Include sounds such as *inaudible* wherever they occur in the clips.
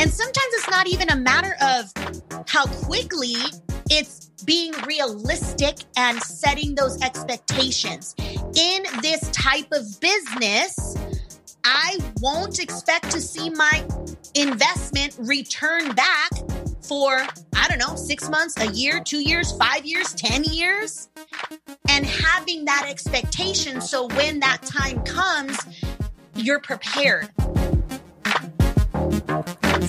And sometimes it's not even a matter of how quickly it's being realistic and setting those expectations. In this type of business, I won't expect to see my investment return back for, I don't know, six months, a year, two years, five years, 10 years. And having that expectation so when that time comes, you're prepared.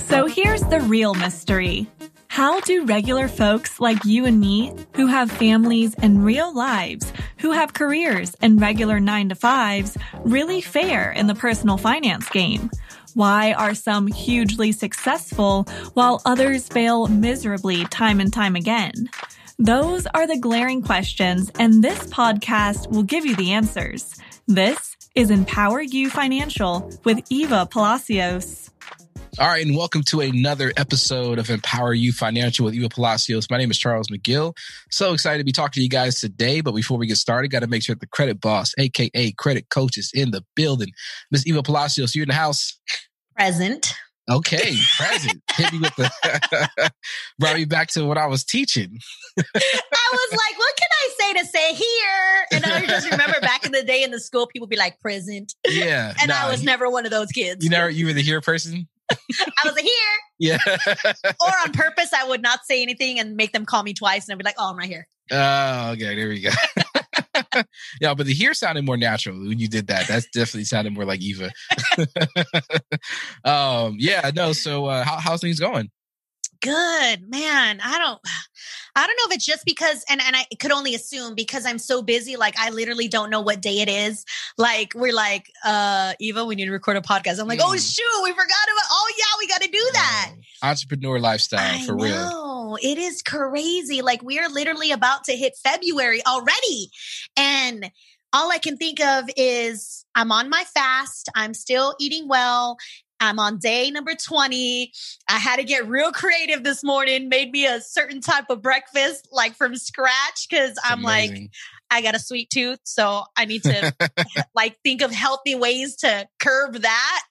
So here's the real mystery. How do regular folks like you and me, who have families and real lives, who have careers and regular nine to fives, really fare in the personal finance game? Why are some hugely successful while others fail miserably time and time again? Those are the glaring questions, and this podcast will give you the answers. This is Empower You Financial with Eva Palacios. All right, and welcome to another episode of Empower You Financial with Eva Palacios. My name is Charles McGill. So excited to be talking to you guys today. But before we get started, got to make sure the credit boss, aka credit coach, is in the building. Miss Eva Palacios, you in the house? Present. Okay, present. Hit me with the *laughs* brought me back to what I was teaching. I was like, what can I say to say here? And I just remember back in the day in the school, people be like present. Yeah. And nah, I was never one of those kids. You never you were the here person? I was like, here. Yeah. *laughs* or on purpose, I would not say anything and make them call me twice and I'd be like, oh, I'm right here. Oh, okay. There we go. *laughs* *laughs* yeah, but the here sounded more natural when you did that. That's definitely sounded more like Eva. *laughs* um, yeah, no. So, uh, how, how's things going? Good, man. I don't, *sighs* I don't know if it's just because, and and I could only assume because I'm so busy. Like I literally don't know what day it is. Like we're like, uh, Eva, we need to record a podcast. I'm like, mm. oh shoot, we forgot about. Oh yeah, we got to do that. entrepreneur lifestyle I for know. real. It is crazy. Like we are literally about to hit February already, and all I can think of is I'm on my fast. I'm still eating well. I'm on day number 20. I had to get real creative this morning, made me a certain type of breakfast, like from scratch, because I'm amazing. like, I got a sweet tooth. So I need to *laughs* *laughs* like think of healthy ways to curb that.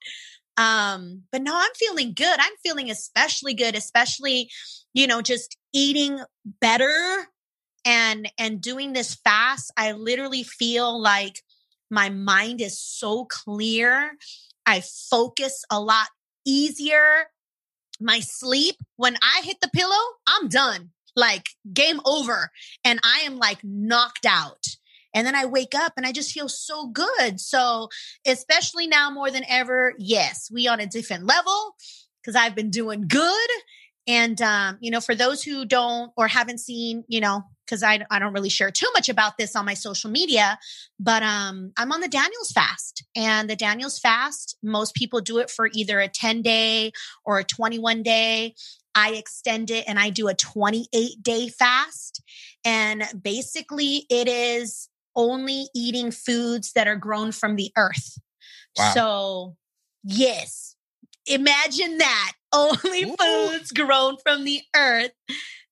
Um, but no, I'm feeling good. I'm feeling especially good, especially, you know, just eating better and and doing this fast. I literally feel like my mind is so clear I focus a lot easier. My sleep, when I hit the pillow, I'm done. Like game over. And I am like knocked out. And then I wake up and I just feel so good. So, especially now more than ever, yes, we on a different level because I've been doing good. And, um, you know, for those who don't or haven't seen, you know, because I, I don't really share too much about this on my social media, but um, I'm on the Daniels fast. And the Daniels fast, most people do it for either a 10 day or a 21 day. I extend it and I do a 28 day fast. And basically, it is only eating foods that are grown from the earth. Wow. So, yes, imagine that only Ooh. foods grown from the earth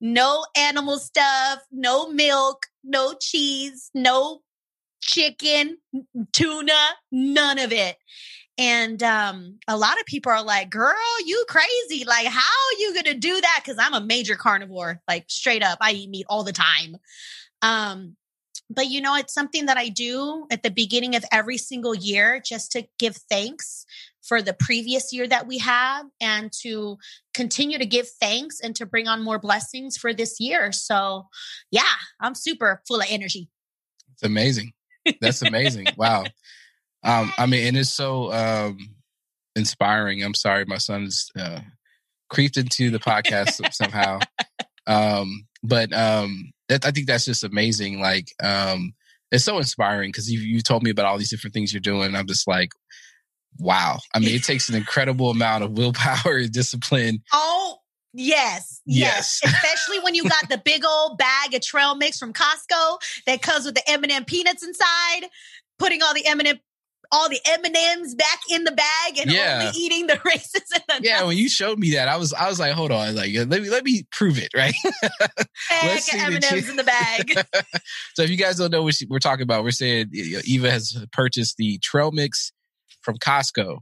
no animal stuff, no milk, no cheese, no chicken, tuna, none of it. And um, a lot of people are like, girl, you crazy. Like, how are you going to do that? Because I'm a major carnivore, like straight up. I eat meat all the time. Um, but you know, it's something that I do at the beginning of every single year just to give thanks for the previous year that we have and to continue to give thanks and to bring on more blessings for this year. So, yeah, I'm super full of energy. It's amazing. That's amazing. *laughs* wow. Um, I mean, and it's so um, inspiring. I'm sorry, my son's uh, creeped into the podcast somehow. Um, but um, that, I think that's just amazing. Like, um, it's so inspiring because you you told me about all these different things you're doing. I'm just like, wow. I mean, it takes an incredible amount of willpower and discipline. Oh, Yes, yes, yes. *laughs* Especially when you got the big old bag of trail mix from Costco that comes with the M&M peanuts inside, putting all the M&M all the M and M's back in the bag and yeah. only eating the *laughs* races in the yeah. When you showed me that, I was I was like, hold on, like let me let me prove it, right? *laughs* Let's M and M's in the bag. so if you guys don't know what we're talking about, we're saying Eva has purchased the trail mix from Costco.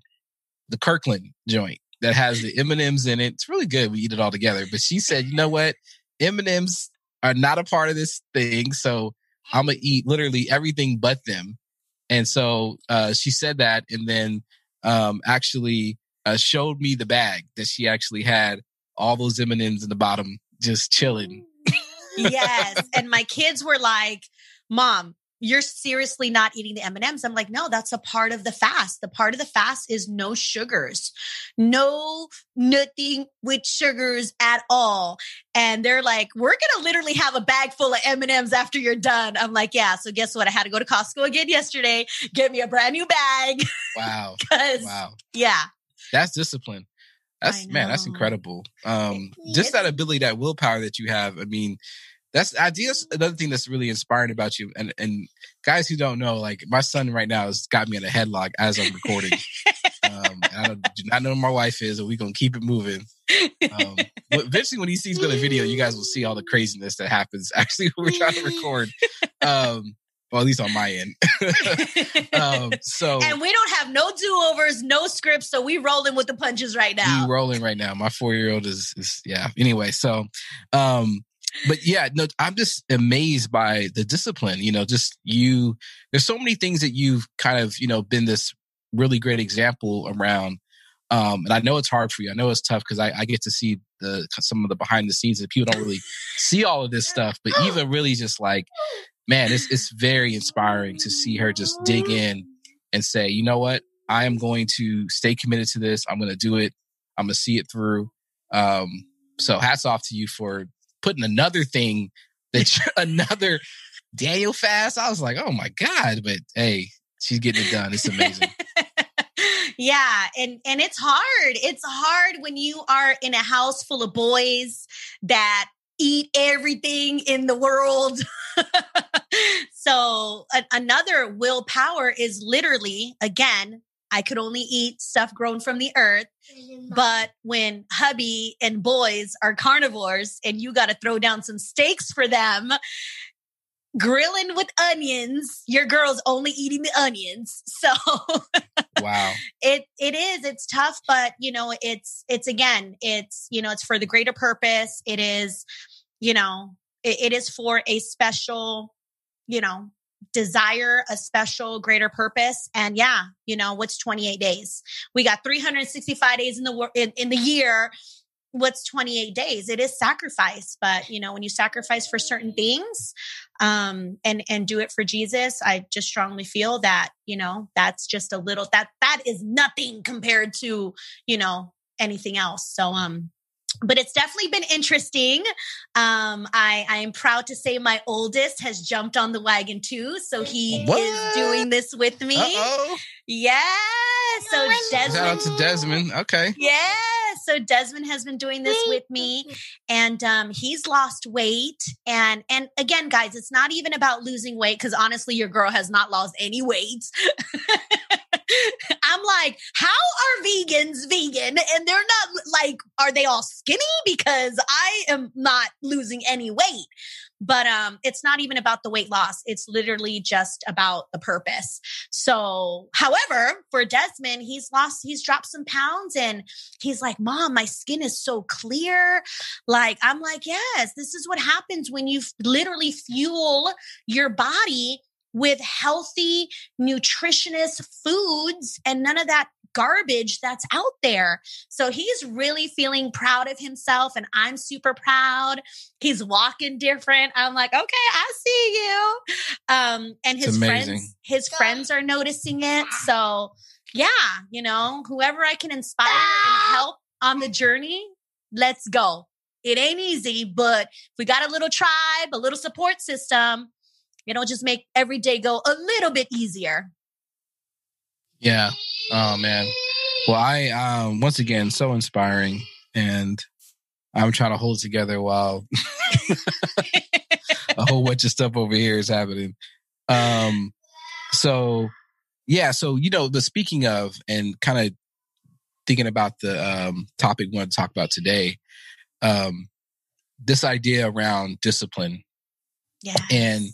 the Kirkland joint that has the M and M's in it. It's really good. We eat it all together. But she said, you know what? M and M's are not a part of this thing, so I'm gonna eat literally everything but them. And so uh, she said that, and then um, actually uh, showed me the bag that she actually had all those M and M's in the bottom, just chilling. yes, and my kids were like, "Mom, you're seriously not eating the M&Ms. I'm like, no, that's a part of the fast. The part of the fast is no sugars, no nothing with sugars at all. And they're like, we're going to literally have a bag full of M&Ms after you're done. I'm like, yeah. So guess what? I had to go to Costco again yesterday, get me a brand new bag. *laughs* Wow. wow. Yeah. That's discipline. That's man, that's incredible. Um, just that ability, that willpower that you have. I mean, that's ideas. Another thing that's really inspiring about you, and and guys who don't know, like my son right now has got me in a headlock as I'm recording. um, I do not know who my wife is, and we're gonna keep it moving. Um, but eventually, when he sees the video, you guys will see all the craziness that happens actually *laughs* when we're trying to record. Um, well, at least on my end. *laughs* um, so, and we don't have no do overs, no scripts, so we rolling with the punches right now. We rolling right now. My four year old is, is yeah. Anyway, so, um, but yeah, no, I'm just amazed by the discipline. You know, just you. There's so many things that you've kind of you know been this really great example around. Um, and I know it's hard for you. I know it's tough because I, I, get to see the some of the behind the scenes that people don't really see all of this stuff. But even really just like, man, it's it's very inspiring to see her just dig in and say, you know what, I am going to stay committed to this. I'm going to do it. I'm going to see it through. Um, so hats off to you for putting another thing that *laughs* another Daniel fast. I was like, oh my God. But hey, she's getting it done. It's amazing. *laughs* yeah and and it's hard it's hard when you are in a house full of boys that eat everything in the world *laughs* so a- another willpower is literally again I could only eat stuff grown from the earth. But when hubby and boys are carnivores and you got to throw down some steaks for them, grilling with onions, your girl's only eating the onions. *laughs* So wow. It it is it's tough but you know it's it's again it's you know it's for the greater purpose. It is you know it, it is for a special you know desire a special greater purpose. And yeah you know what's 28 days? We got 365 days in the in, in the year. What's 28 days? It is sacrifice but you know when you sacrifice for certain things um and and do it for jesus i just strongly feel that you know that's just a little that that is nothing compared to you know anything else. So um but it's definitely been interesting. Um, I, I am proud to say my oldest has jumped on the wagon too. So he what? is doing this with me. Uh-oh. Yeah. So Desmond. Shout out to Desmond. Okay. Yeah. So Desmond has been doing this with me and um, he's lost weight. And and again, guys, it's not even about losing weight because honestly, your girl has not lost any weight. *laughs* I'm like, how are vegans vegan? And they're not like, are they all skinny? Because I am not losing any weight. But um, it's not even about the weight loss. It's literally just about the purpose. So, however, for Desmond, he's lost, he's dropped some pounds and he's like, Mom, my skin is so clear. Like, I'm like, yes, this is what happens when you literally fuel your body with healthy, nutritionist foods and none of that garbage that's out there. So he's really feeling proud of himself and I'm super proud. He's walking different. I'm like, okay, I see you. Um, and his friends, his friends are noticing it. So yeah, you know, whoever I can inspire and help on the journey, let's go. It ain't easy, but if we got a little tribe, a little support system, it'll just make every day go a little bit easier. Yeah. Oh man. Well, I um once again so inspiring and I'm trying to hold together while *laughs* a whole bunch of stuff over here is happening. Um so yeah, so you know, the speaking of and kind of thinking about the um topic we want to talk about today, um this idea around discipline. Yeah. And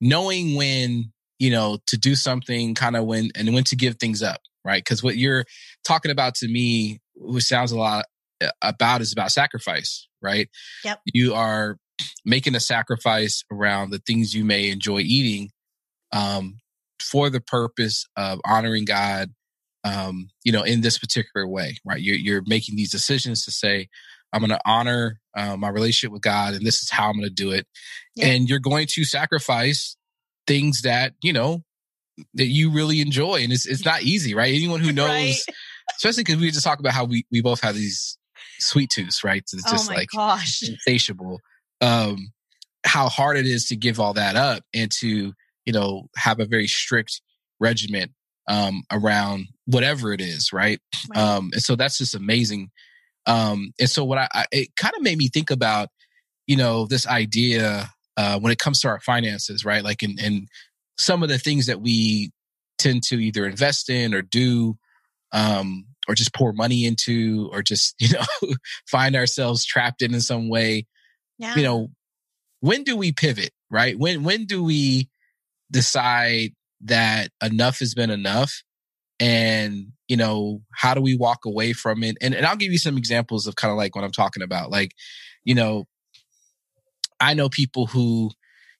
knowing when you know to do something kind of when and when to give things up right because what you're talking about to me, which sounds a lot uh, about is about sacrifice, right? Yep. You are making a sacrifice around the things you may enjoy eating um, for the purpose of honoring God, um, you know, in this particular way, right? You're, you're making these decisions to say, I'm going to honor uh, my relationship with God, and this is how I'm going to do it. Yeah. And you're going to sacrifice things that you know that you really enjoy, and it's it's not easy, right? Anyone who *laughs* knows, right. especially because we just talk about how we we both have these sweet tooths, right? It's oh just oh like gosh. *laughs* insatiable. Um, how hard it is to give all that up and to you know have a very strict regiment um, around whatever it is, right? right? Um, and so that's just amazing. Um, and so what I, I it kind of made me think about, you know, this idea uh, when it comes to our finances, right? Like in, in some of the things that we tend to either invest in or do, um, or just pour money into, or just *laughs* you know find ourselves trapped in in some way. Yeah. You know, when do we pivot? Right? When when do we decide that enough has been enough and you know how do we walk away from it? And, and i'll give you some examples of kind of like what i'm talking about. Like you know i know people who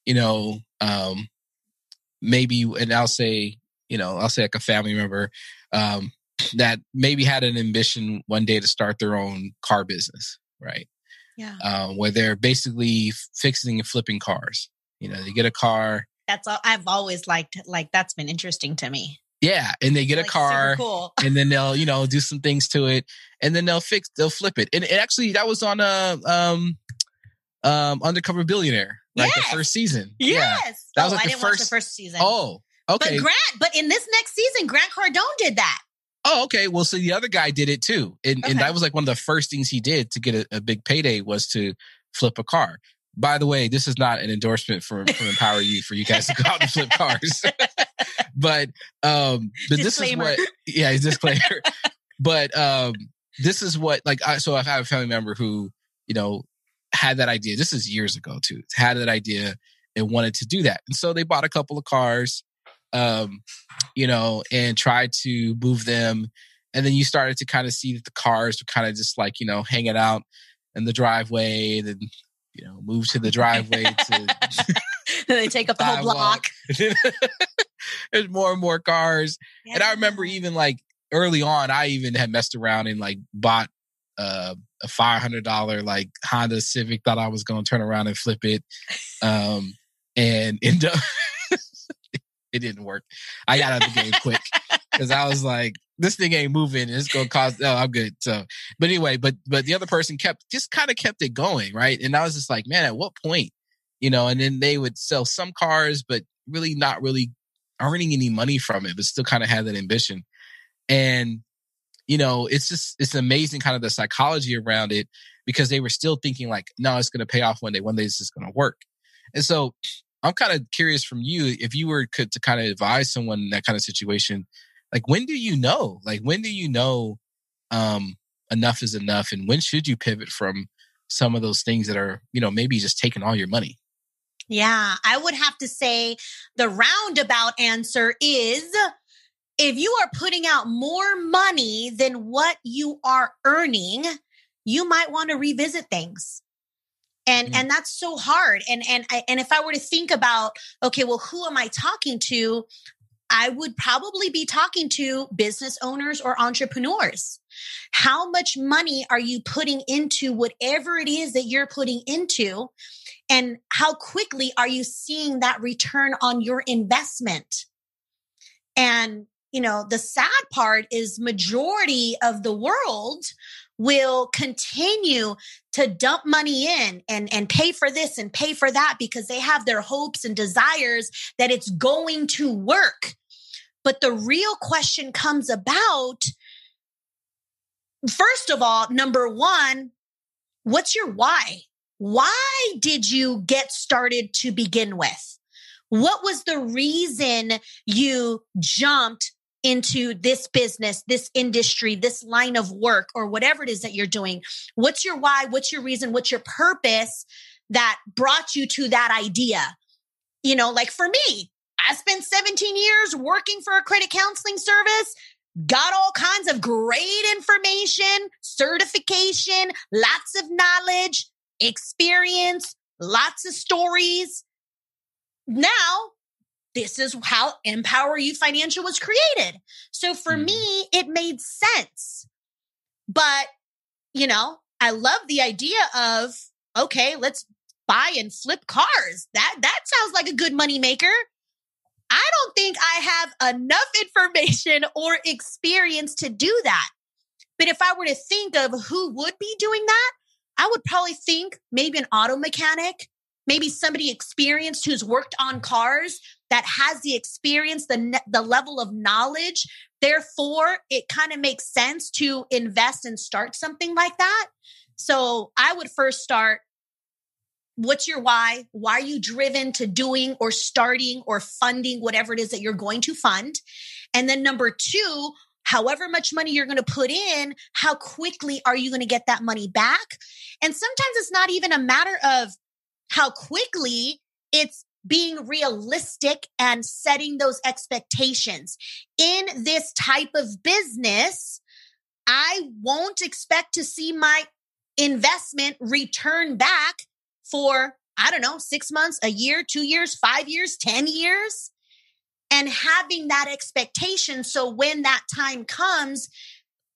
you know um maybe and i'll say you know i'll say like a family member um that maybe had an ambition one day to start their own car business right? Yeah. Um, where they're basically fixing and flipping cars. You know they get a car that's all i've always liked like that's been interesting to me yeah, and they get like, a car, cool. and then they'll you *laughs* know do some things to it, and then they'll fix, they'll flip it. And it actually, that was on a um, um, Undercover Billionaire, like Yes. The first season. Yes, yeah. that was oh, like I the didn't first. watch the first season. Oh, okay. But Grant, but in this next season, Grant Cardone did that. Oh, okay. Well, so the other guy did it too, and okay. and that was like one of the first things he did to get a, a big payday was to flip a car. By the way, this is not an endorsement from from Empower You for you guys to go out and flip *laughs* cars. *laughs* but um but this is what yeah, he's disclaimer. *laughs* but um this is what like I so I've a family member who, you know, had that idea. This is years ago too. Had that idea and wanted to do that. And so they bought a couple of cars um you know and tried to move them and then you started to kind of see that the cars were kind of just like you know hanging out in the driveway and you know, move to the driveway to *laughs* then they take up the whole *laughs* block. *laughs* There's more and more cars. Yeah. And I remember even like early on, I even had messed around and like bought uh, a five hundred dollar like Honda Civic. Thought I was going to turn around and flip it, um, and *laughs* end up *laughs* it didn't work. I got out of the game quick because I was like, this thing ain't moving. It's gonna cause. Oh, I'm good. So, but anyway, but but the other person kept just kind of kept it going, right? And I was just like, man, at what point, you know? And then they would sell some cars, but really not really earning any money from it, but still kind of had that ambition. And you know, it's just it's amazing, kind of the psychology around it because they were still thinking like, no, it's going to pay off one day. One day it's just going to work. And so I'm kind of curious from you if you were could, to kind of advise someone in that kind of situation like when do you know like when do you know um enough is enough and when should you pivot from some of those things that are you know maybe just taking all your money yeah i would have to say the roundabout answer is if you are putting out more money than what you are earning you might want to revisit things and mm. and that's so hard and and and if i were to think about okay well who am i talking to I would probably be talking to business owners or entrepreneurs. How much money are you putting into whatever it is that you're putting into? And how quickly are you seeing that return on your investment? And, you know, the sad part is majority of the world will continue to dump money in and, and pay for this and pay for that because they have their hopes and desires that it's going to work. But the real question comes about first of all, number one, what's your why? Why did you get started to begin with? What was the reason you jumped into this business, this industry, this line of work, or whatever it is that you're doing? What's your why? What's your reason? What's your purpose that brought you to that idea? You know, like for me, I spent 17 years working for a credit counseling service. Got all kinds of great information, certification, lots of knowledge, experience, lots of stories. Now, this is how Empower You Financial was created. So for mm. me, it made sense. But, you know, I love the idea of, okay, let's buy and flip cars. That that sounds like a good money maker. I don't think I have enough information *laughs* or experience to do that. But if I were to think of who would be doing that, I would probably think maybe an auto mechanic, maybe somebody experienced who's worked on cars that has the experience, the, the level of knowledge. Therefore, it kind of makes sense to invest and start something like that. So I would first start what's your why? Why are you driven to doing or starting or funding whatever it is that you're going to fund? And then number two, however much money you're going to put in, how quickly are you going to get that money back? And sometimes it's not even a matter of how quickly, it's being realistic and setting those expectations. In this type of business, I won't expect to see my investment return back for, I don't know, six months, a year, two years, five years, 10 years. And having that expectation. So when that time comes,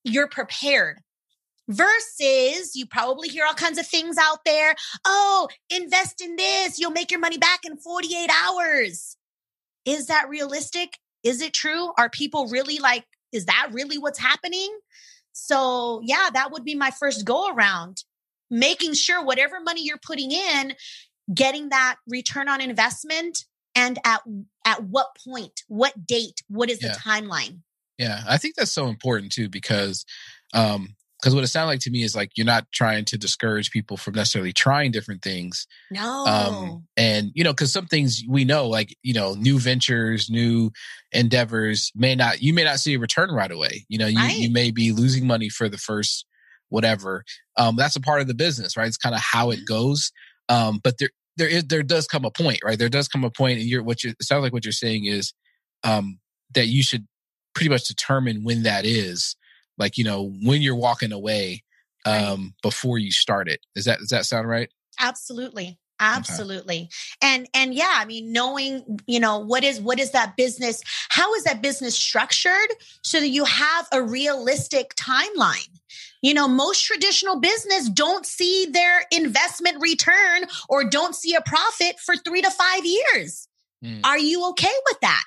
you're prepared. Versus, you probably hear all kinds of things out there. Oh, invest in this. You'll make your money back in 48 hours. Is that realistic? Is it true? Are people really like, is that really what's happening? So, yeah, that would be my first go around making sure whatever money you're putting in, getting that return on investment and at at what point, what date, what is yeah. the timeline? Yeah, I think that's so important too because um because what it sounded like to me is like you're not trying to discourage people from necessarily trying different things. No. Um, and you know, because some things we know, like you know, new ventures, new endeavors may not you may not see a return right away. You know, you, right. you may be losing money for the first whatever. Um, that's a part of the business, right? It's kind of how it goes. Um, but there, there is, there does come a point, right? There does come a point, and you're what you it sounds like what you're saying is um, that you should pretty much determine when that is, like you know when you're walking away um, right. before you start it. Is that does that sound right? Absolutely absolutely okay. and and yeah i mean knowing you know what is what is that business how is that business structured so that you have a realistic timeline you know most traditional business don't see their investment return or don't see a profit for 3 to 5 years. Mm. are you okay with that?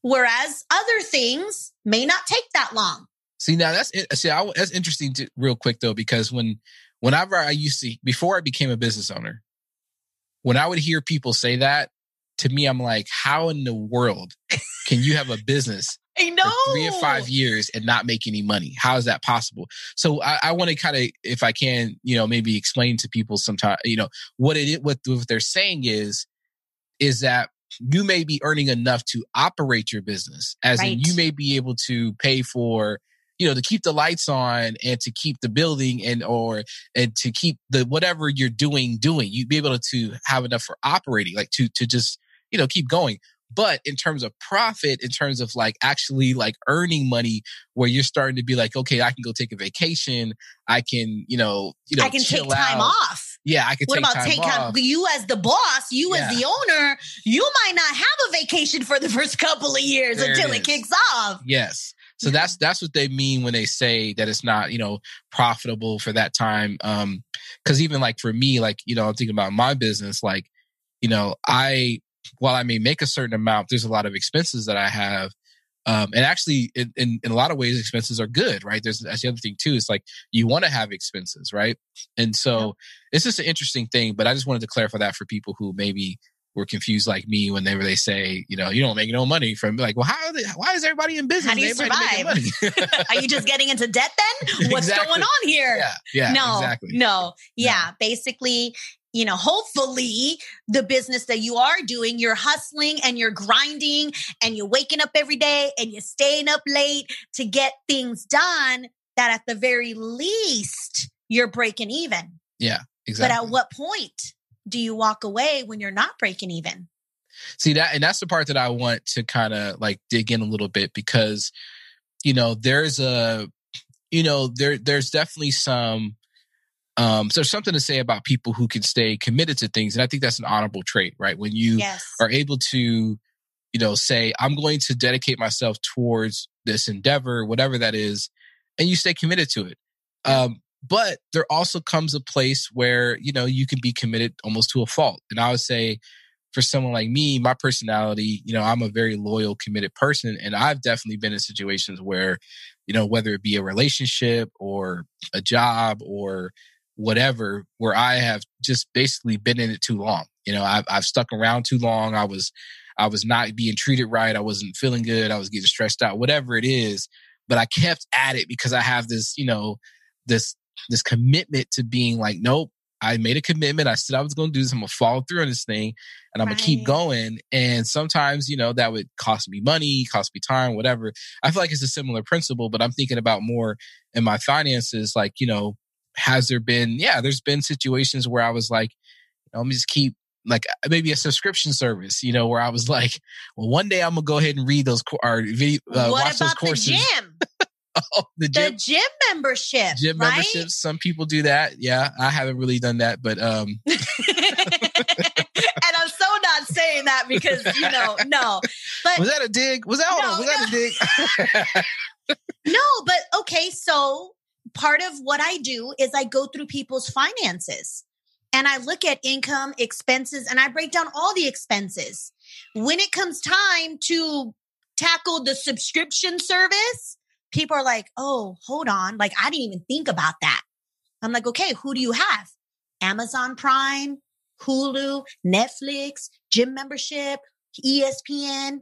Whereas other things may not take that long. See now that's see I, that's interesting to, real quick though because when whenever i used to before i became a business owner when I would hear people say that, to me, I'm like, how in the world can you have a business I know. three or five years and not make any money? How is that possible? So I, I want to kind of, if I can, you know, maybe explain to people sometime, you know, what it what, what they're saying is, is that you may be earning enough to operate your business, as right. in you may be able to pay for you know to keep the lights on and to keep the building and or and to keep the whatever you're doing doing you'd be able to have enough for operating like to to just you know keep going but in terms of profit in terms of like actually like earning money where you're starting to be like okay i can go take a vacation. I can you know you know i can take time out. off. Yeah i can what about take time you as the boss you yeah. as the owner? You might not have a vacation for the first couple of years there until it, it kicks off. Yes. So that's that's what they mean when they say that it's not, you know, profitable for that time. Um, cause even like for me, like, you know, I'm thinking about my business, like, you know, I while I may make a certain amount, there's a lot of expenses that I have. Um, and actually, in, in, in, a lot of ways, expenses are good, right? There's that's the other thing too. It's like you want to have expenses, right? And so yeah. it's just an interesting thing. But I just wanted to clarify that for people who maybe were confused like me whenever they say, you know, you don't make no money from like, well, how? They, why is everybody in business? How do you survive? *laughs* Are you just getting into debt then? *laughs* What's exactly. going on here? Yeah, yeah, no, exactly. no, yeah. Basically, you know, hopefully the business that you are doing, you're hustling and you're grinding and you're waking up every day and you're staying up late to get things done. That at the very least you're breaking even. Yeah, exactly. But at what point? do you walk away when you're not breaking even? See that, and that's the part that I want to kind of like dig in a little bit because you know, there's a, you know, there there's definitely some um, so there's something to say about people who can stay committed to things. And I think that's an honorable trait, right? When you Yes. are able to, you know, say, I'm going to dedicate myself towards this endeavor, whatever that is, and you stay committed to it. Um, but there also comes a place where, you know, you can be committed almost to a fault. And I would say for someone like me, my personality, you know, I'm a very loyal, committed person. And I've definitely been in situations where, you know, whether it be a relationship or a job or whatever, where I have just basically been in it too long. You know, I've, I've stuck around too long. I was, I was not being treated right. I wasn't feeling good. I was getting stressed out, whatever it is. But I kept at it because I have this, you know, this, this commitment to being like, nope, I made a commitment. I said I was going to do this. I'm going to follow through on this thing and I'm going to keep going. And sometimes, you know, that would cost me money, cost me time, whatever. I feel like it's a similar principle, but I'm thinking about more in my finances. Like, you know, has there been, yeah, there's been situations where I was like, you know, let me just keep like uh, maybe a subscription service, you know, where I was *laughs* like, well, one day I'm gonna go ahead and read those or video, uh, what watch those about the courses. gym? *laughs* Oh, the The gym, gym membership, gym right? memberships. Some people do that. Yeah, I haven't really done that, but um, *laughs* and I'm so not saying that because you know, no, but was that a dig? Was that No, was that a dig? no, but okay. So part of what I do is I go through people's finances and I look at income, expenses, and I break down all the expenses. When it comes time to tackle the subscription service, people are like, oh, hold on. Like, I didn't even think about that. I'm like, okay, who do you have? Amazon Prime, Hulu, Netflix, gym membership, ESPN,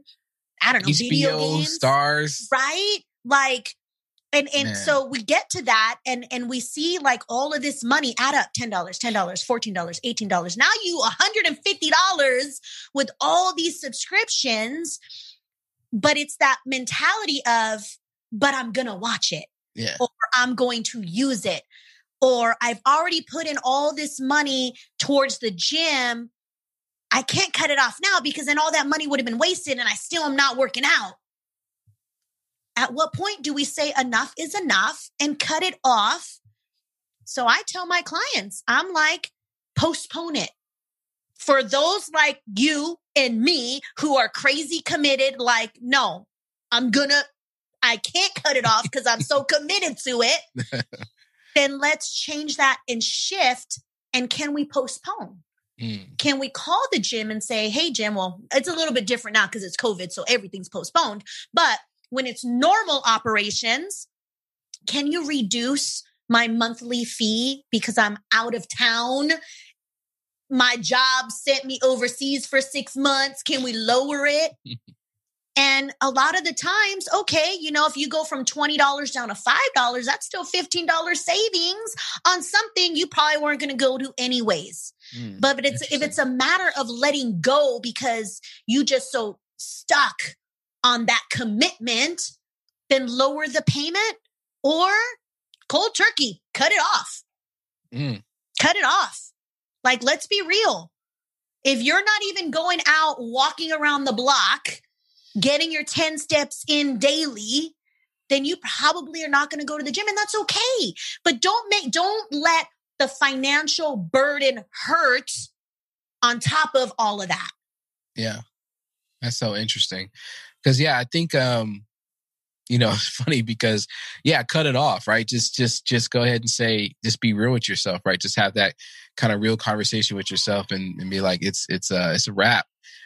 I don't know, video games stars. right like and and Man. so we get to that and and we see like all of this money add up $10 $10 $14 $18 now you $150 with all these subscriptions but it's that mentality of but i'm gonna watch it Yeah, or i'm going to use it or i've already put in all this money towards the gym. I can't cut it off now because then all that money would have been wasted and i still am not working out at what point do we say enough is enough and cut it off? So I tell my clients, I'm like, postpone it. For those like you and me who are crazy committed, like, no, I'm gonna, I can't cut it off because I'm so *laughs* committed to it. then let's change that and shift. And can we postpone? Mm, can we call the gym and say, hey, Jim, well, it's a little bit different now because it's COVID, so everything's postponed. But when it's normal operations, can you reduce my monthly fee because I'm out of town? My job sent me overseas for six months. Can we lower it? *laughs* And a lot of the times, okay, you know, if you go from $20 down to $5, that's still $15 savings on something you probably weren't going to go to anyways. mm. But it's if it's a matter of letting go because you just so stuck on that commitment, then lower the payment or cold turkey, cut it off. Mm. Cut it off. Like let's be real. If you're not even going out walking around the block, getting your 10 steps in daily, then you probably are not going to go to the gym and that's okay. But don't make don't let the financial burden hurt on top of all of that. Yeah. That's so interesting. Cause yeah, I think um, you know, *laughs* it's funny because yeah, cut it off, right? Just just just go ahead and say, just be real with yourself, right? Just have that kind of real conversation with yourself and, and be like, it's it's uh it's a wrap.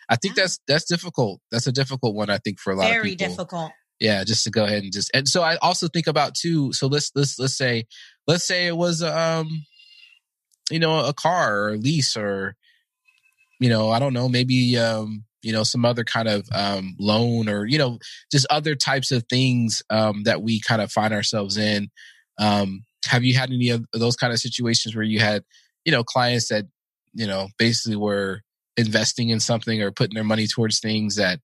I think Yeah. that's that's difficult. That's a difficult one, I think, for a lot of Very people. difficult. yeah just to go ahead and just and so i also think about too so let's let's let's say let's say it was um you know a car or a lease or you know i don't know maybe um you know some other kind of um loan or you know just other types of things um that we kind of find ourselves in. Um have you had any of those kind of situations where you had you know clients that you know basically were investing in something or putting their money towards things that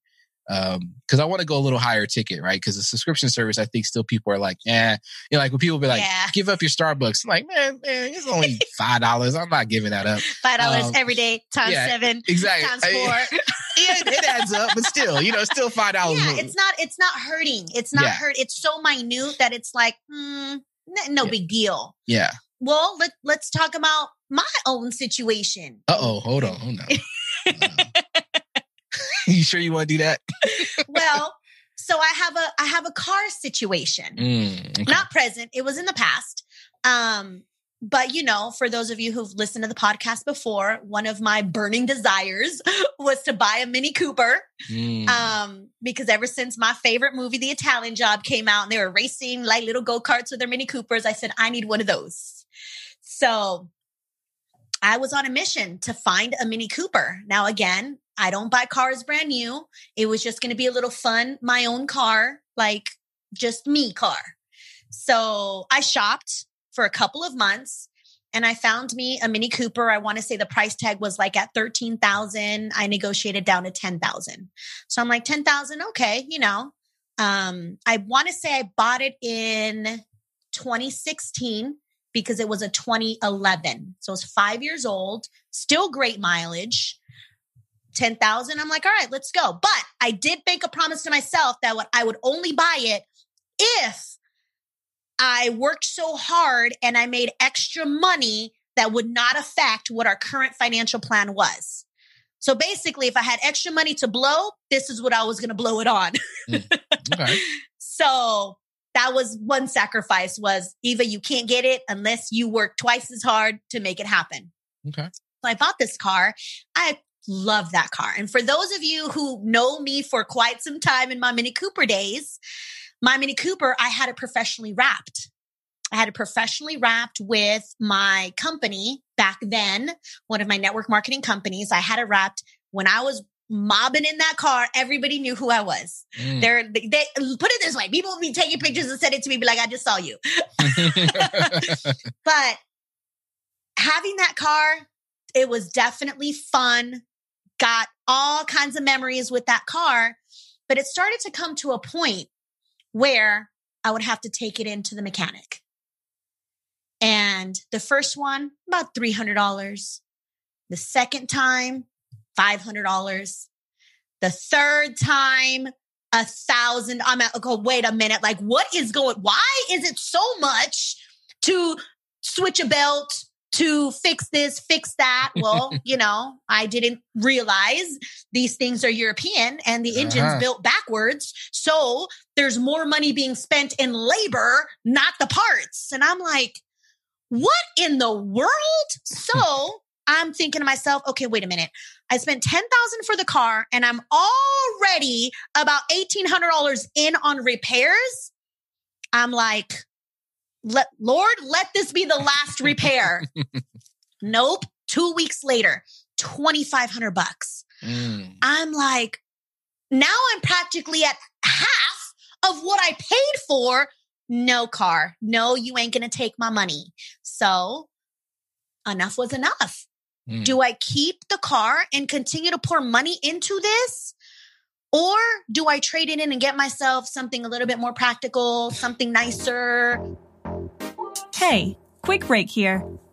um because i want to go a little higher ticket right? Because the subscription service i think still people are like yeah you know like when people be like Yeah. give up your starbucks. I'm like man man it's only *laughs* five dollars. I'm not giving that up. Five dollars Um, every day times yeah, seven exactly. times four. *laughs* *laughs* it, it adds up, but still, you know, still five dollars. Yeah, it's not it's not hurting. It's not Yeah. hurt. It's so minute that it's like, n- no Yeah. big deal. Yeah. Well, let let's talk about my own situation. Uh oh, hold on, hold on. *laughs* You sure you want to do that? well, so I have a I have a car situation. Mm, okay. Not present. It was in the past. Um, but you know, for those of you who've listened to the podcast before, one of my burning desires *laughs* was to buy a Mini Cooper. Mm. Um, because ever since my favorite movie, The Italian Job, came out and they were racing like little go karts with their Mini Coopers, I said, I need one of those. So I was on a mission to find a Mini Cooper. Now, again, I don't buy cars brand new. It was just going to be a little fun, my own car, like just me car. So I shopped for a couple of months and I found me a Mini Cooper. I want to say the price tag was like at 13,000. I negotiated down to 10,000. So I'm like 10,000, okay, you know. Um I want to say I bought it in 2016 because it was a 2011. So it's 5 years old, still great mileage. 10,000. I'm like, "All right, let's go." But I did make a promise to myself that what I would only buy it if I worked so hard and I made extra money that would not affect what our current financial plan was. So basically, if I had extra money to blow, this is what I was going to blow it on. Mm, okay. *laughs* So that was one sacrifice was Eva, you can't get it unless you work twice as hard to make it happen. Okay. So I bought this car. I love that car. And for those of you who know me for quite some time in my Mini Cooper days, my Mini Cooper, I had it professionally wrapped. I had it professionally wrapped with my company back then, one of my network marketing companies. I had it wrapped when I was mobbing in that car. Everybody knew who I was. Mm. They're, they, they put it this way. People would be taking pictures and send it to me, be like, I just saw you. *laughs* But having that car, it was definitely fun. Got all kinds of memories with that car. But it started to come to a point where I would have to take it into the mechanic. And the first one, about $300. The second time, $500. The third time, a thousand. I'm at, okay, wait a minute. Like, what is going, why is it so much to switch a belt, to fix this, fix that? Well, *laughs* you know, I didn't realize these things are European and the engine's Uh-huh. built backwards. So there's more money being spent in labor, not the parts. And I'm like, what in the world? So *laughs* I'm thinking to myself, okay, wait a minute. I spent 10,000 for the car and I'm already about $1,800 in on repairs. I'm like, let, Lord, let this be the last repair. *laughs* nope. Two weeks later, 2,500 bucks. Mm. I'm like, now I'm practically at half of what I paid for. No car. No, you ain't going to take my money. So enough was enough. Mm. Do I keep the car and continue to pour money into this? Or do I trade it in and get myself something a little bit more practical, something nicer? Hey, quick break here.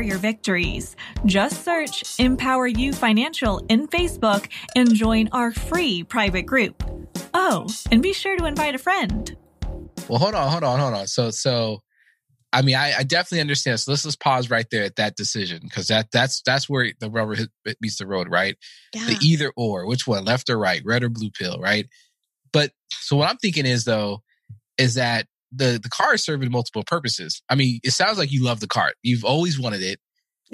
your victories. Just search Empower You Financial in Facebook and join our free private group. Oh, and be sure to invite a friend. Well, hold on, hold on, hold on. So, so, I mean, I, I definitely understand. So let's just pause right there at that decision because that that's that's where the rubber hit, meets the road, right? Yeah. The either or, which one, left or right, red or blue pill, right? But so what I'm thinking is though, is that the the car is serving multiple purposes. I mean, it sounds like you love the car. You've always wanted it,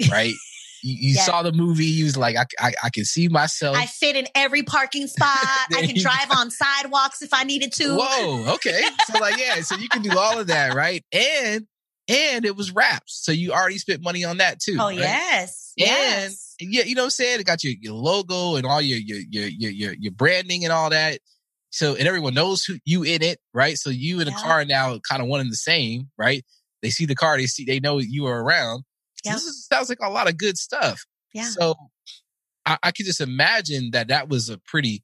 right? *laughs* you you Yeah. saw the movie. You was like, I, I, I can see myself. I fit in every parking *laughs* spot. I can drive on sidewalks if I needed to. Whoa, okay. So like, yeah, so you can do all of that, right? And and it was wrapped, so you already spent money on that too. Oh right? yes. And yes. yeah, you know what I'm saying? It got your, your logo and all your your your your your branding and all that. So and everyone knows who you in it, right? So you in the Yeah. car now kind of one and the same, right? They see the car, they see they know you are around. So This is, sounds like a lot of good stuff. Yeah. So I, I could just imagine that that was a pretty.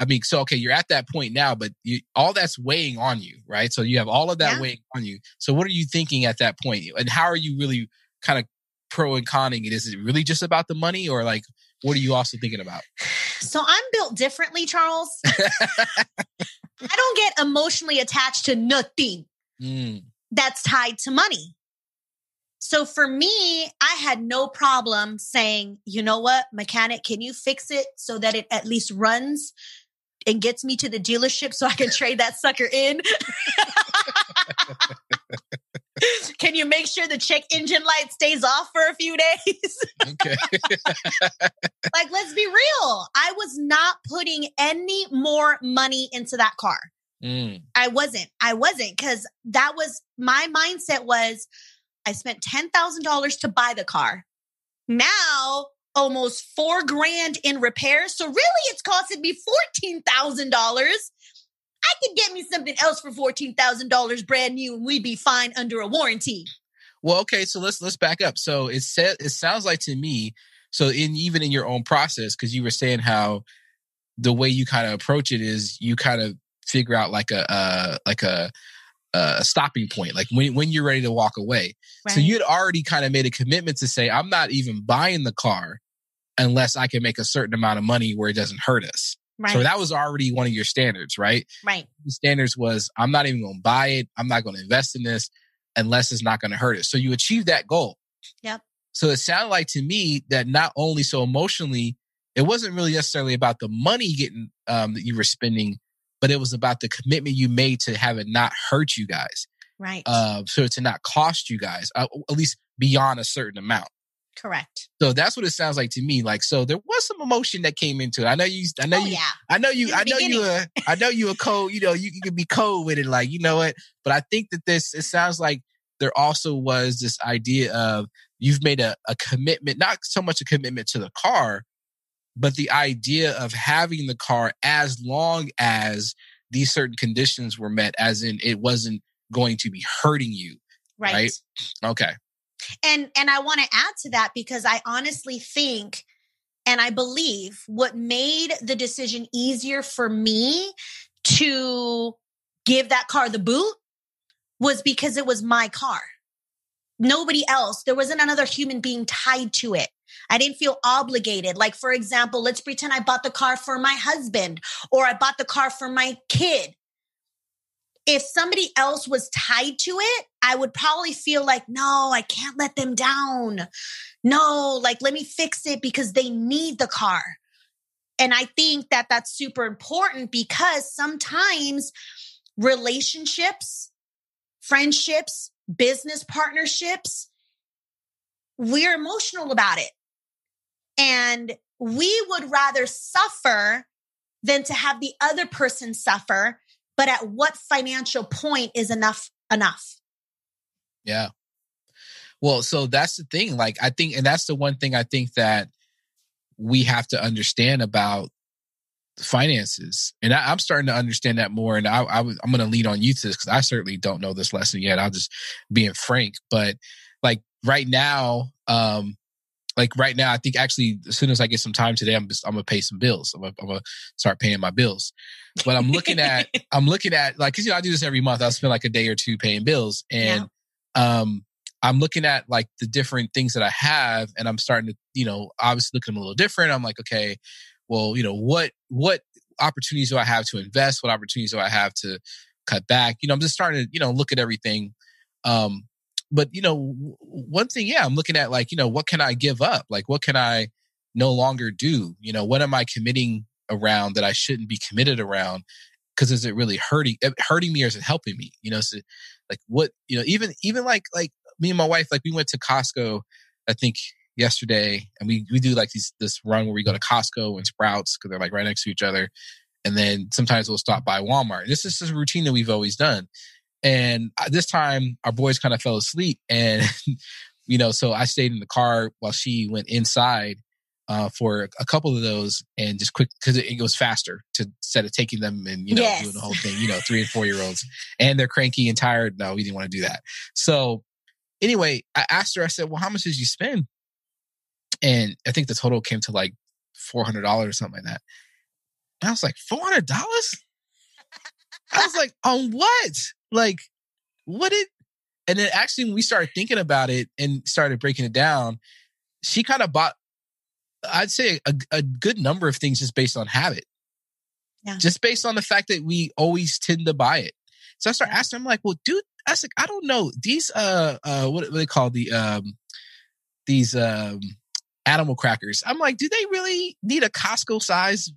I mean, so okay, you're at that point now, but you, all that's weighing on you, right? So you have all of that Yeah. weighing on you. So what are you thinking at that point, and how are you really kind of pro and conning it? Is it really just about the money, or like what are you also thinking about? So I'm built differently, Charles. I don't get emotionally attached to nothing *laughs* Mm, that's tied to money. So for me, I had no problem saying, you know what, mechanic, can you fix it so that it at least runs and gets me to the dealership so I can trade that sucker in? *laughs* can you make sure the check engine light stays off for a few days? *laughs* okay. *laughs* like, let's be real. I was not putting any more money into that car. Mm, I wasn't. I wasn't because that was my mindset was I spent $10,000 to buy the car. Now, almost four grand in repairs. So really it's costing me $14,000. I could get me something else for $14,000 brand new and we'd be fine under a warranty. Well, okay, so let's let's back up. So it said it sounds like to me, so in even in your own process, because you were saying how the way you kind of approach it is you kind of figure out like a uh like a a stopping point, like when when you're ready to walk away. So you had already kind of made a commitment to say, I'm not even buying the car unless I can make a certain amount of money where it doesn't hurt us. Right, So that was already one of your standards, right? right, The standards was I'm not even going to buy it. I'm not going to invest in this unless it's not going to hurt us. So you achieved that goal. Yep. So it sounded like to me that not only so emotionally, it wasn't really necessarily about the money getting um, that you were spending, but it was about the commitment you made to have it not hurt you guys. right. Uh, so to not cost you guys, uh, at least beyond a certain amount. Correct. So that's what it sounds like to me. Like, so there was some emotion that came into it. I know you, I know oh, you, yeah. I know you. I know you. I know you a cold. You know you, you can be cold with it. Like you know what. But I think that this. It sounds like there also was this idea of you've made a, a commitment, not so much a commitment to the car, but the idea of having the car as long as these certain conditions were met, as in it wasn't going to be hurting you. Right. Right. Okay. And and I want to add to that because I honestly think and I believe what made the decision easier for me to give that car the boot was because it was my car. Nobody else. There wasn't another human being tied to it. I didn't feel obligated. Like, for example, let's pretend I bought the car for my husband or I bought the car for my kid. If somebody else was tied to it, I would probably feel like, no, I can't let them down. No, like, let me fix it because they need the car. And I think that that's super important because sometimes relationships, friendships, business partnerships, we're emotional about it. And we would rather suffer than to have the other person suffer. But at what financial point is enough enough? Yeah. Well, so that's the thing. Like, I think, and that's the one thing I think that we have to understand about finances. And I, I'm starting to understand that more. And I, I I'm going to lean on you to this because I certainly don't know this lesson yet. I'll just being frank. But like right now, um, like right now, I think actually as soon as I get some time today, I'm just I'm gonna pay some bills. I'm gonna, I'm gonna start paying my bills. But I'm looking at *laughs* I'm looking at like because you know I do this every month. I'll spend like a day or two paying bills, and um, I'm looking at like the different things that I have, and I'm starting to you know obviously look at them a little different. I'm like, okay, well, you know what what opportunities do I have to invest? What opportunities do I have to cut back? You know, I'm just starting to you know look at everything. Um, but you know, one thing, yeah, I'm looking at like you know what can I give up? Like what can I no longer do? You know, what am I committing around that I shouldn't be committed around? Because is it really hurting eh, hurting me or is it helping me? You know, so like what you know, even even like like me and my wife, like we went to Costco, I think yesterday, and we we do like these this run where we go to Costco and Sprouts because they're like right next to each other, and then sometimes we'll stop by Walmart. This is a routine that we've always done. And uh, this time, our boys kind of fell asleep, and *laughs* you know, so I stayed in the car while she went inside. Uh, for a couple of those and just quick because it, goes faster to instead of taking them and you know Yes. doing the whole thing. You know, three and four year olds and they're cranky and tired. No, we didn't want to do that. So anyway, I asked her. I said, "Well, how much did you spend?" And I think the total came to like four hundred dollars or something like that. And I was like, four hundred dollars? I was like, on what? Like, what did? And then actually, when we started thinking about it and started breaking it down, she kind of bought, I'd say, a, a good number of things just based on habit. Yeah. Just based on the fact that we always tend to buy it. So I start Yeah. asking, I'm like, well, dude, I was like, I don't know. These, uh, uh, what, they call the, um, these, um, animal crackers. I'm like, do they really need a Costco size?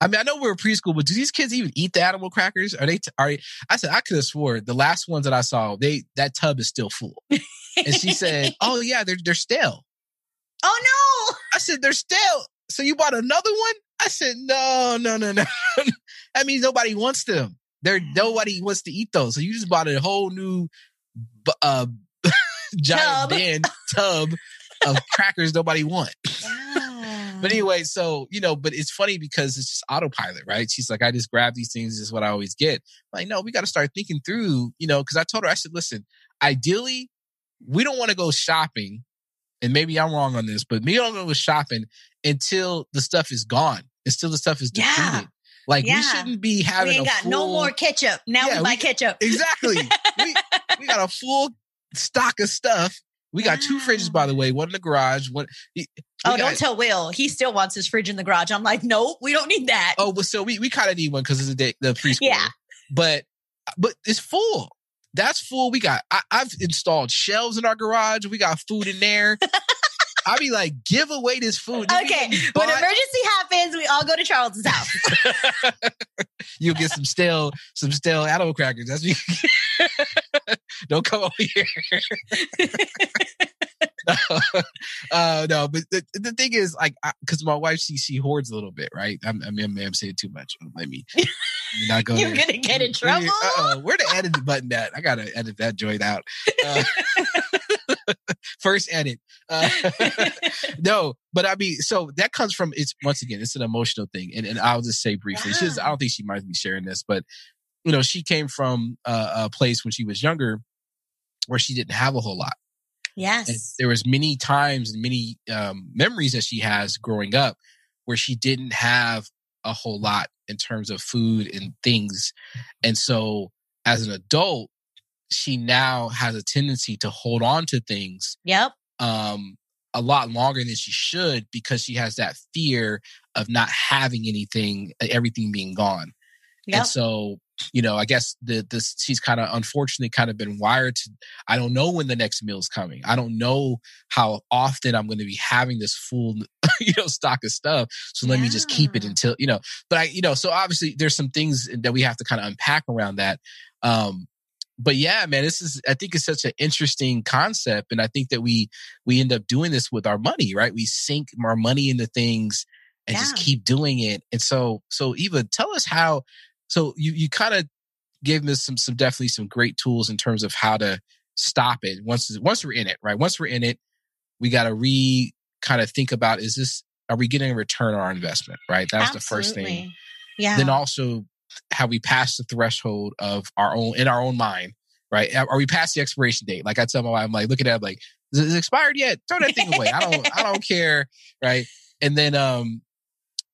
I mean, I know we're preschool, but do these kids even eat the animal crackers? Are they? T- are I said I could have swore the last ones that I saw, they that tub is still full. And she said, "Oh yeah, they're they're stale." Oh no! I said, "They're stale." So you bought another one? I said, "No, no, no, no. *laughs* that means nobody wants them. There, nobody wants to eat those. So you just bought a whole new, uh, *laughs* giant Tub. bin tub of *laughs* crackers nobody want." Yeah. But anyway, so you know, but it's funny because it's just autopilot, right? She's like, I just grab these things, this is what I always get. I'm like, no, we got to start thinking through, you know, because I told her, I said, listen, ideally, we don't want to go shopping, and maybe I'm wrong on this, but me don't go shopping until the stuff is gone, until the stuff is Yeah. depleted. Like we shouldn't be we having ain't a got no more ketchup. Now Yeah, we buy we- ketchup. Exactly. we, we got a full stock of stuff. We got two fridges, by the ah. way, one in the garage, one. we Oh, got- don't tell Will. He still wants his fridge in the garage. I'm like, nope, we don't need that. Oh, but so we, we kind of need one because it's the day, the *laughs* preschool. Yeah. But uh, but it's full. That's full. We got. I, I've installed shelves in our garage. We got food in there. *laughs* I be like, give away this food. Nigga, Okay, when emergency happens, we all go to Charles's house. *laughs* *laughs* You'll get some stale some stale animal crackers. That's me. Don't come over here. No, *laughs* uh, no, but the, the thing is, like, because my wife she she hoards a little bit, right? I'm, I mean, I may have said too much. Let me *laughs* not go. You're gonna get in trouble. Uh-oh, where the edit button at? I gotta edit that joint out. Uh, *laughs* first edit. Uh, no, but I mean, so that comes from it's once again, it's an emotional thing, and and I'll just say briefly. She's I don't think she might be sharing this, but you know, she came from a, a place when she was younger where she didn't have a whole lot. And yes. there was many times and many um, memories that she has growing up where she didn't have a whole lot in terms of food and things. And so as an adult, she now has a tendency to hold on to things Yep. um, a lot longer than she should because she has that fear of not having anything, everything being gone. Yep. And so, you know, I guess the this she's kind of unfortunately kind of been wired to I don't know when the next meal's coming. I don't know how often I'm going to be having this full, *laughs* you know, stock of stuff. So let me just keep it until, you know, but I, you know, so obviously there's some things that we have to kind of unpack around that. Um but yeah, man, this is I think it's such an interesting concept. And I think that we we end up doing this with our money, right? We sink our money into things and just keep doing it. And so so Eva, tell us how so you you kind of gave us some some definitely some great tools in terms of how to stop it once once we're in it, right? Once we're in it, we got to re kind of think about is this are we getting a return on our investment, right? That's the first thing. Yeah. Then also have we passed the threshold of our own in our own mind, right? Are we past the expiration date? Like I tell my wife, I'm like, look at that, like, is it expired yet? Throw that thing away. I don't I don't care, right? And then um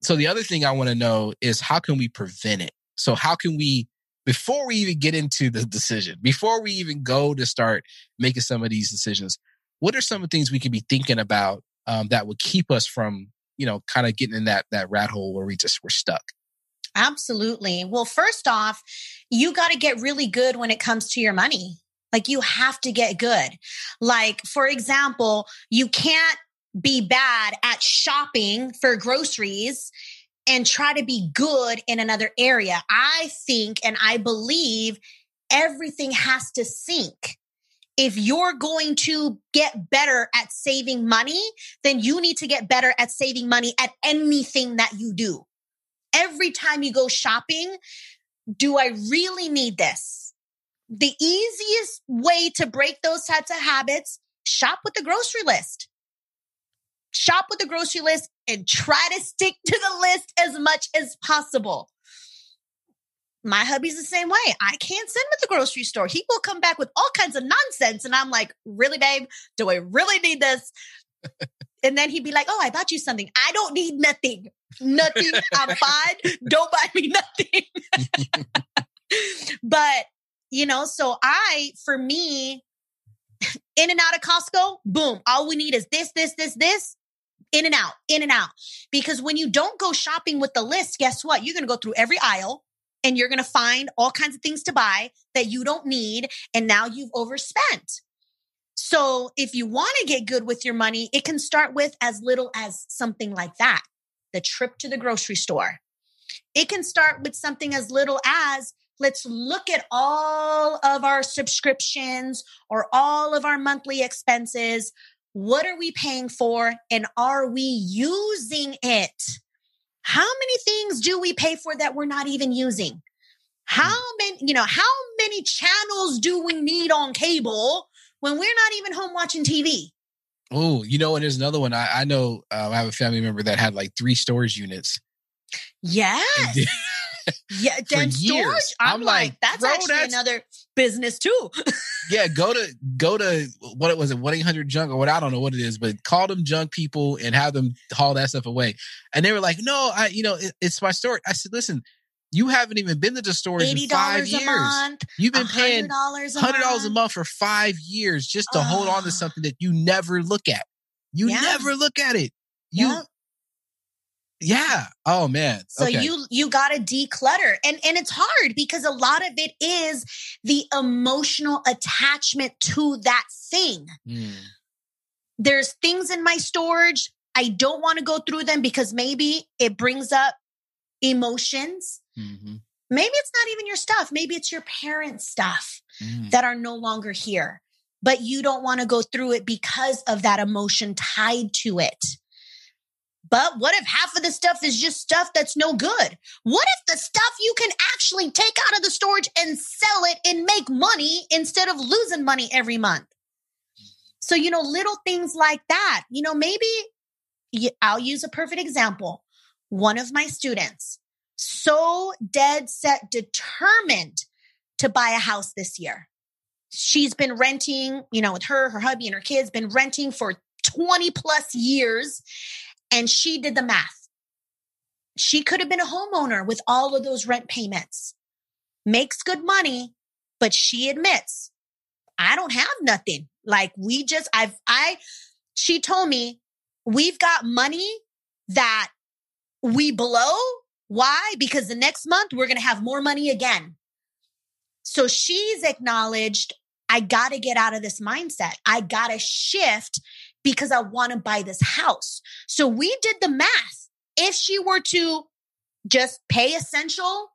so the other thing I want to know is how can we prevent it? So how can we before we even get into the decision, before we even go to start making some of these decisions, what are some of the things we can be thinking about um, that would keep us from, you know, kind of getting in that that rat hole where we just we're stuck? Absolutely. Well, first off, you got to get really good when it comes to your money. Like you have to get good. Like, for example, you can't be bad at shopping for groceries and try to be good in another area. I think and I believe everything has to sync. If you're going to get better at saving money, then you need to get better at saving money at anything that you do every time you go shopping, do I really need this? The easiest way to break those types of habits, shop with the grocery list. Shop with the grocery list and try to stick to the list as much as possible. My hubby's the same way. I can't send him with the grocery store. He will come back with all kinds of nonsense. And I'm like, really, babe? Do I really need this? *laughs* and then he'd be like, oh, I bought you something. I don't need nothing. Nothing. I'm *laughs* fine. Don't buy me nothing. *laughs* but, you know, so I, for me, in and out of Costco, boom, all we need is this, this, this, this in and out, in and out. Because when you don't go shopping with the list, guess what? You're going to go through every aisle and you're going to find all kinds of things to buy that you don't need. And now you've overspent. So if you want to get good with your money, it can start with as little as something like that the trip to the grocery store. It can start with something as little as let's look at all of our subscriptions or all of our monthly expenses. What are we paying for and are we using it? How many things do we pay for that we're not even using? How hmm. many, you know, how many channels do we need on cable when we're not even home watching TV? Oh, you know, and there's another one. I, I know uh, I have a family member that had like three storage units. Yes. *laughs* yeah, then storage. I'm, I'm like, like that's actually that's... another business too. *laughs* yeah, go to go to what it was it, one eight hundred junk or what I don't know what it is, but call them junk people and have them haul that stuff away. And they were like, no, I, you know, it, it's my storage. I said, listen, you haven't even been to the storage in five years. Month, You've been paying hundred dollars a month for five years just to hold on to something that you never look at. You yeah. never look at it. You yeah. Yeah. Oh man. So okay. you you got to declutter. And and it's hard because a lot of it is the emotional attachment to that thing. Mm. There's things in my storage I don't want to go through them because maybe it brings up emotions. Mm-hmm. Maybe it's not even your stuff. Maybe it's your parents' stuff mm. that are no longer here, but you don't want to go through it because of that emotion tied to it. But what if half of the stuff is just stuff that's no good? What if the stuff you can actually take out of the storage and sell it and make money instead of losing money every month? So, you know, little things like that. You know, maybe I'll use a perfect example. One of my students, so dead set, determined to buy a house this year. She's been renting, you know, with her, her hubby, and her kids, been renting for 20 plus years. And she did the math. She could have been a homeowner with all of those rent payments, makes good money, but she admits, I don't have nothing. Like we just, I've, I, she told me, we've got money that we blow. Why? Because the next month we're going to have more money again. So she's acknowledged, I got to get out of this mindset. I got to shift because I want to buy this house. So we did the math. If she were to just pay essential,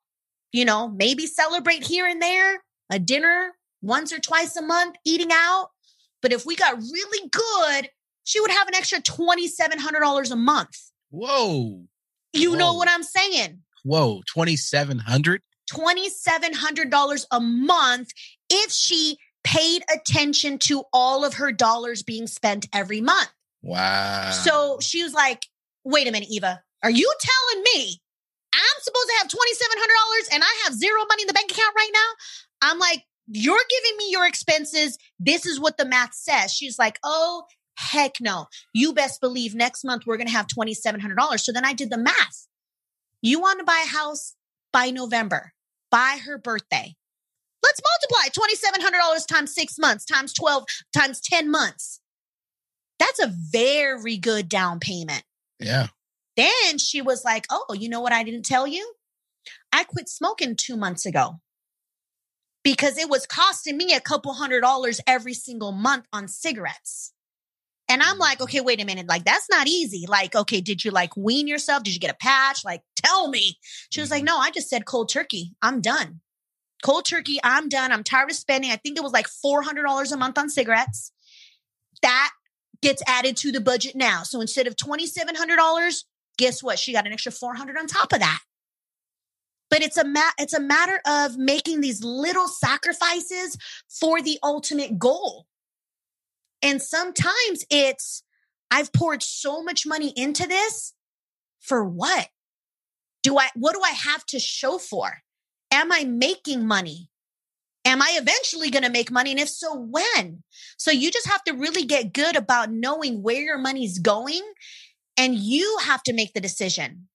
you know, maybe celebrate here and there, a dinner once or twice a month, eating out. But if we got really good, she would have an extra $2,700 a month. Whoa. You Whoa. know what I'm saying? Whoa, 2700 $2,700 a month if she paid attention to all of her dollars being spent every month. Wow. So she was like, wait a minute, Eva, are you telling me I'm supposed to have $2,700 and I have zero money in the bank account right now? I'm like, you're giving me your expenses. This is what the math says. She's like, oh, heck no. You best believe next month we're going to have $2,700. So then I did the math. You want to buy a house by November, by her birthday. Let's multiply $2,700 times six months, times 12, times 10 months. That's a very good down payment. Yeah. Then she was like, Oh, you know what I didn't tell you? I quit smoking two months ago because it was costing me a couple hundred dollars every single month on cigarettes. And I'm like, okay, wait a minute. Like, that's not easy. Like, okay, did you like wean yourself? Did you get a patch? Like, tell me. She was like, mm-hmm. no, I just said cold turkey. I'm done cold turkey, I'm done. I'm tired of spending. I think it was like $400 a month on cigarettes. That gets added to the budget now. So instead of $2,700, guess what? She got an extra 400 on top of that. But it's a ma- it's a matter of making these little sacrifices for the ultimate goal. And sometimes it's I've poured so much money into this for what? Do I, what do I have to show for? Am I making money? Am I eventually going to make money? And if so, when? So you just have to really get good about knowing where your money's going and you have to make the decision.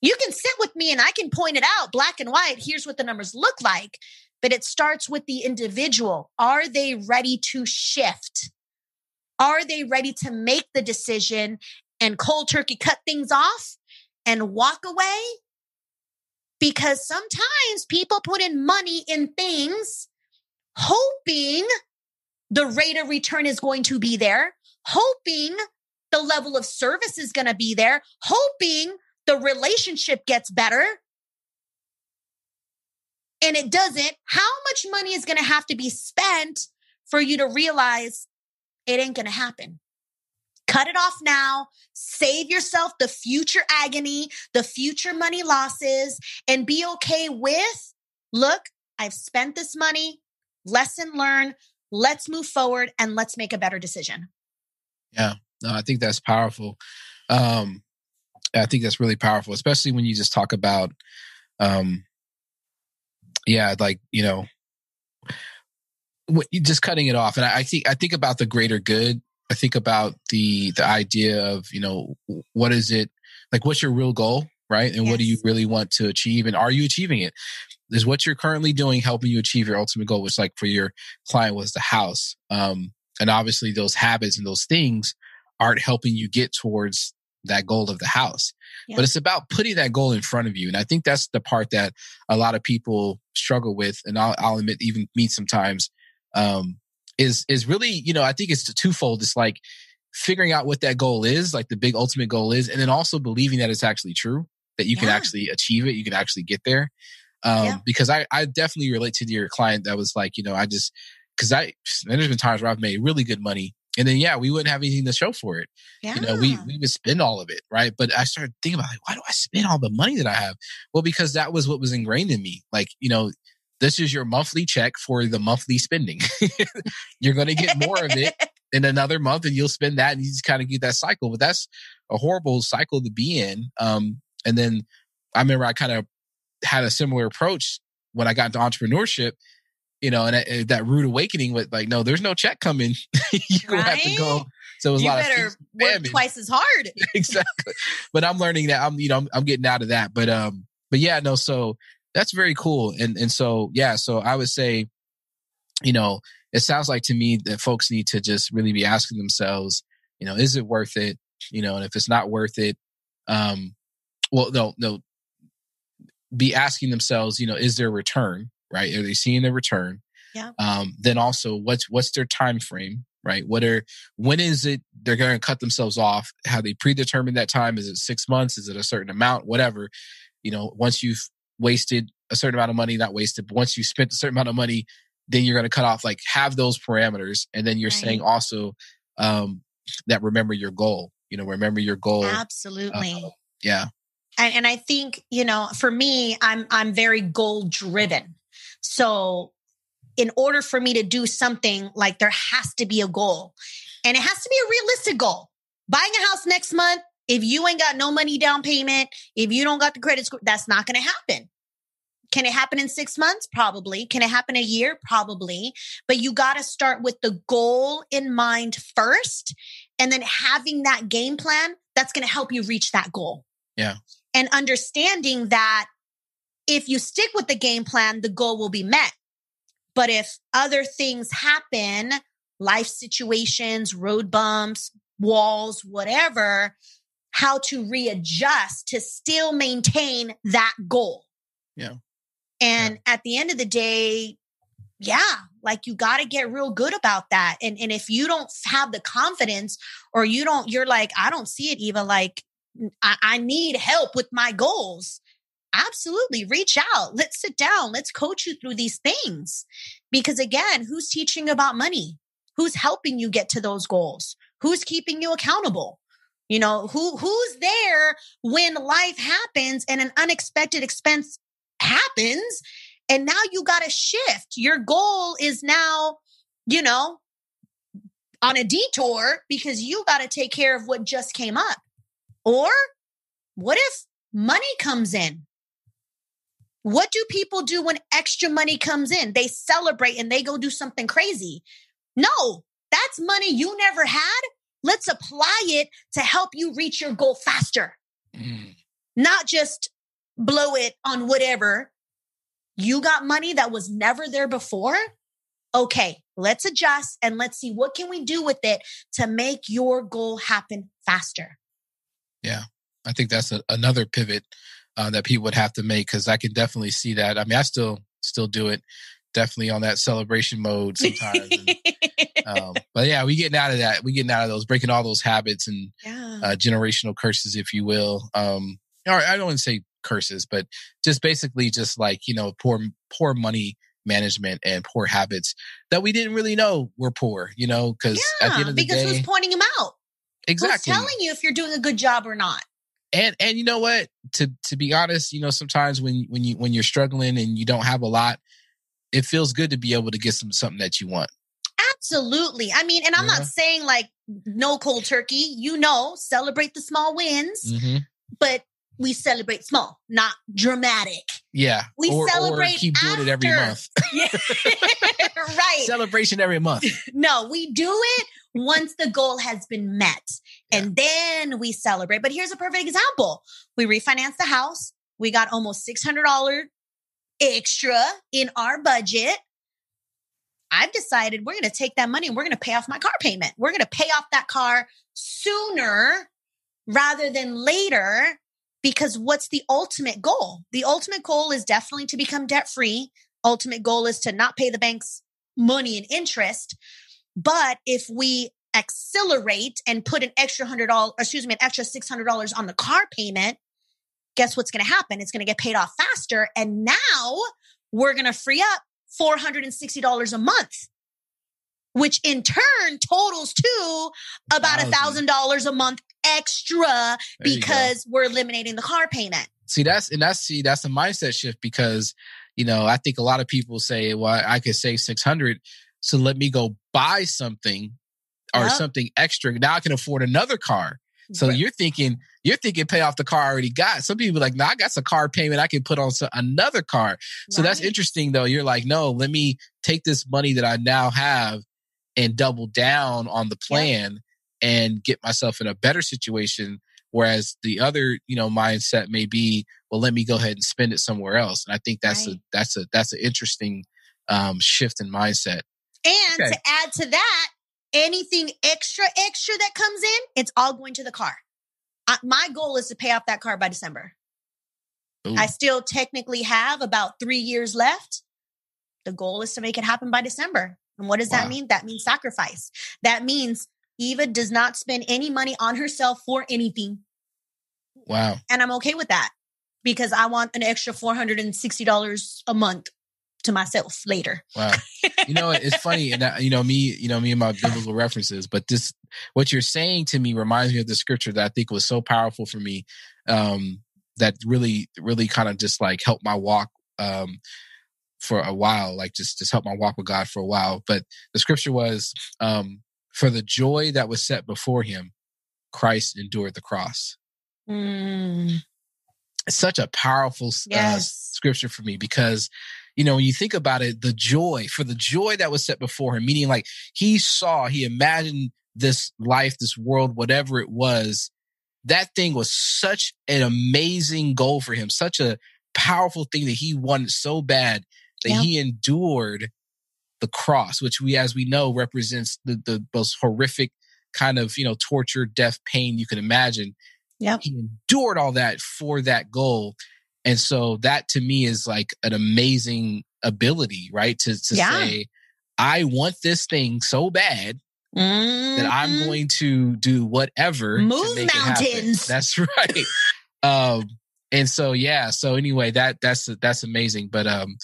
You can sit with me and I can point it out black and white. Here's what the numbers look like. But it starts with the individual. Are they ready to shift? Are they ready to make the decision and cold turkey cut things off and walk away? Because sometimes people put in money in things hoping the rate of return is going to be there, hoping the level of service is going to be there, hoping the relationship gets better. And it doesn't. How much money is going to have to be spent for you to realize it ain't going to happen? Cut it off now. Save yourself the future agony, the future money losses, and be okay with look, I've spent this money. Lesson learned. Let's move forward and let's make a better decision. Yeah, no, I think that's powerful. Um, I think that's really powerful, especially when you just talk about, um, yeah, like you know, just cutting it off. And I, I think I think about the greater good. I think about the the idea of you know what is it like? What's your real goal, right? And yes. what do you really want to achieve? And are you achieving it? Is what you're currently doing helping you achieve your ultimate goal? Which, like for your client, was the house. Um, and obviously, those habits and those things aren't helping you get towards that goal of the house. Yeah. But it's about putting that goal in front of you. And I think that's the part that a lot of people struggle with. And I'll, I'll admit, even me sometimes, um, is, is really, you know, I think it's twofold. It's like figuring out what that goal is, like the big ultimate goal is, and then also believing that it's actually true, that you yeah. can actually achieve it, you can actually get there. Um, yeah. because I, I definitely relate to your client that was like, you know, I just, cause I, there's been times where I've made really good money and then yeah, we wouldn't have anything to show for it. Yeah. You know, we we would spend all of it, right? But I started thinking about like, why do I spend all the money that I have? Well, because that was what was ingrained in me. Like, you know, this is your monthly check for the monthly spending. *laughs* You're going to get more of it *laughs* in another month, and you'll spend that, and you just kind of get that cycle. But that's a horrible cycle to be in. Um, and then I remember I kind of had a similar approach when I got into entrepreneurship you know, and that, that rude awakening with like, no, there's no check coming. *laughs* you right? have to go. So it was you a lot better of work twice as hard. exactly. But I'm learning that I'm, you know, I'm, I'm, getting out of that. But, um, but yeah, no, so that's very cool. And, and so, yeah, so I would say, you know, it sounds like to me that folks need to just really be asking themselves, you know, is it worth it? You know, and if it's not worth it, um, well, no, no, be asking themselves, you know, is there a return? right? Are they seeing the return? Yeah. Um, then also what's what's their time frame, right? What are when is it they're going to cut themselves off? How they predetermined that time? Is it six months? Is it a certain amount? Whatever. You know, once you've wasted a certain amount of money, not wasted, but once you spent a certain amount of money, then you're going to cut off. Like have those parameters, and then you're right. saying also um, that remember your goal. You know, remember your goal. Absolutely. Uh, yeah. And, and I think you know, for me, I'm I'm very goal driven. So, in order for me to do something, like there has to be a goal and it has to be a realistic goal. Buying a house next month, if you ain't got no money down payment, if you don't got the credit score, that's not going to happen. Can it happen in six months? Probably. Can it happen a year? Probably. But you got to start with the goal in mind first. And then having that game plan that's going to help you reach that goal. Yeah. And understanding that if you stick with the game plan, the goal will be met. But if other things happen, life situations, road bumps, walls, whatever, how to readjust to still maintain that goal. Yeah. And yeah. at the end of the day, yeah, like you got to get real good about that. And and if you don't have the confidence or you don't, you're like, I don't see it, Eva. Like I, I need help with my goals absolutely reach out. Let's sit down. Let's coach you through these things. Because again, who's teaching about money? Who's helping you get to those goals? Who's keeping you accountable? You know, who who's there when life happens and an unexpected expense happens and now you got to shift. Your goal is now, you know, on a detour because you got to take care of what just came up. Or what if money comes in? What do people do when extra money comes in? They celebrate and they go do something crazy. No, that's money you never had. Let's apply it to help you reach your goal faster. Mm. Not just blow it on whatever. You got money that was never there before. Okay, let's adjust and let's see what can we do with it to make your goal happen faster. Yeah. I think that's a, another pivot uh, that people would have to make because I can definitely see that. I mean, I still still do it, definitely on that celebration mode sometimes. *laughs* um, but yeah, we getting out of that. We getting out of those, breaking all those habits and yeah. uh, generational curses, if you will. Um, or I don't want to say curses, but just basically just like you know poor poor money management and poor habits that we didn't really know were poor. You know, because yeah, at the end of the because day, who's pointing them out? Exactly. Who's telling you if you're doing a good job or not? and and you know what to to be honest you know sometimes when when you when you're struggling and you don't have a lot it feels good to be able to get some something that you want absolutely i mean and i'm yeah. not saying like no cold turkey you know celebrate the small wins mm-hmm. but we celebrate small not dramatic yeah we or, celebrate or keep doing after. it every month *laughs* *laughs* right celebration every month no we do it once the goal has been met. Yeah. And then we celebrate. But here's a perfect example. We refinanced the house. We got almost $600 extra in our budget. I've decided we're going to take that money and we're going to pay off my car payment. We're going to pay off that car sooner rather than later because what's the ultimate goal? The ultimate goal is definitely to become debt free. Ultimate goal is to not pay the bank's money and interest. But if we accelerate and put an extra hundred dollars, excuse me, an extra six hundred dollars on the car payment, guess what's going to happen? It's going to get paid off faster, and now we're going to free up four hundred and sixty dollars a month, which in turn totals to about a thousand dollars a month extra because we're eliminating the car payment. See, that's and that's see that's a mindset shift because you know I think a lot of people say, well, I could save six hundred so let me go buy something or yep. something extra. Now I can afford another car. So right. you're thinking, you're thinking pay off the car I already got. Some people like, no, I got some car payment I can put on another car. So that's interesting though. You're like, no, let me take this money that I now have and double down on the plan yep. and get myself in a better situation. Whereas the other, you know, mindset may be, well, let me go ahead and spend it somewhere else. And I think that's right. a, that's a, that's an interesting um, shift in mindset. And okay. to add to that, anything extra, extra that comes in, it's all going to the car. I, my goal is to pay off that car by December. Ooh. I still technically have about three years left. The goal is to make it happen by December. And what does wow. that mean? That means sacrifice. That means Eva does not spend any money on herself for anything. Wow. And I'm okay with that because I want an extra $460 a month to myself later. Wow. *laughs* You know, it's funny, and you know me, you know me and my biblical references, but this, what you're saying to me, reminds me of the scripture that I think was so powerful for me, um, that really, really kind of just like helped my walk, um, for a while, like just just help my walk with God for a while. But the scripture was, um, for the joy that was set before him, Christ endured the cross. Mm. It's such a powerful uh, yes. uh, scripture for me because you know, when you think about it, the joy for the joy that was set before him, meaning like he saw, he imagined this life, this world, whatever it was. That thing was such an amazing goal for him, such a powerful thing that he wanted so bad that yeah. he endured the cross, which we, as we know, represents the, the most horrific kind of, you know, torture, death, pain you can imagine. Yeah. He endured all that for that goal. And so that to me is like an amazing ability, right? To, to yeah. say, I want this thing so bad mm-hmm. that I'm mm-hmm. going to do whatever. Move mountains. *laughs* That's right. um, and so, yeah. So anyway, that, that's, that's amazing. But, um,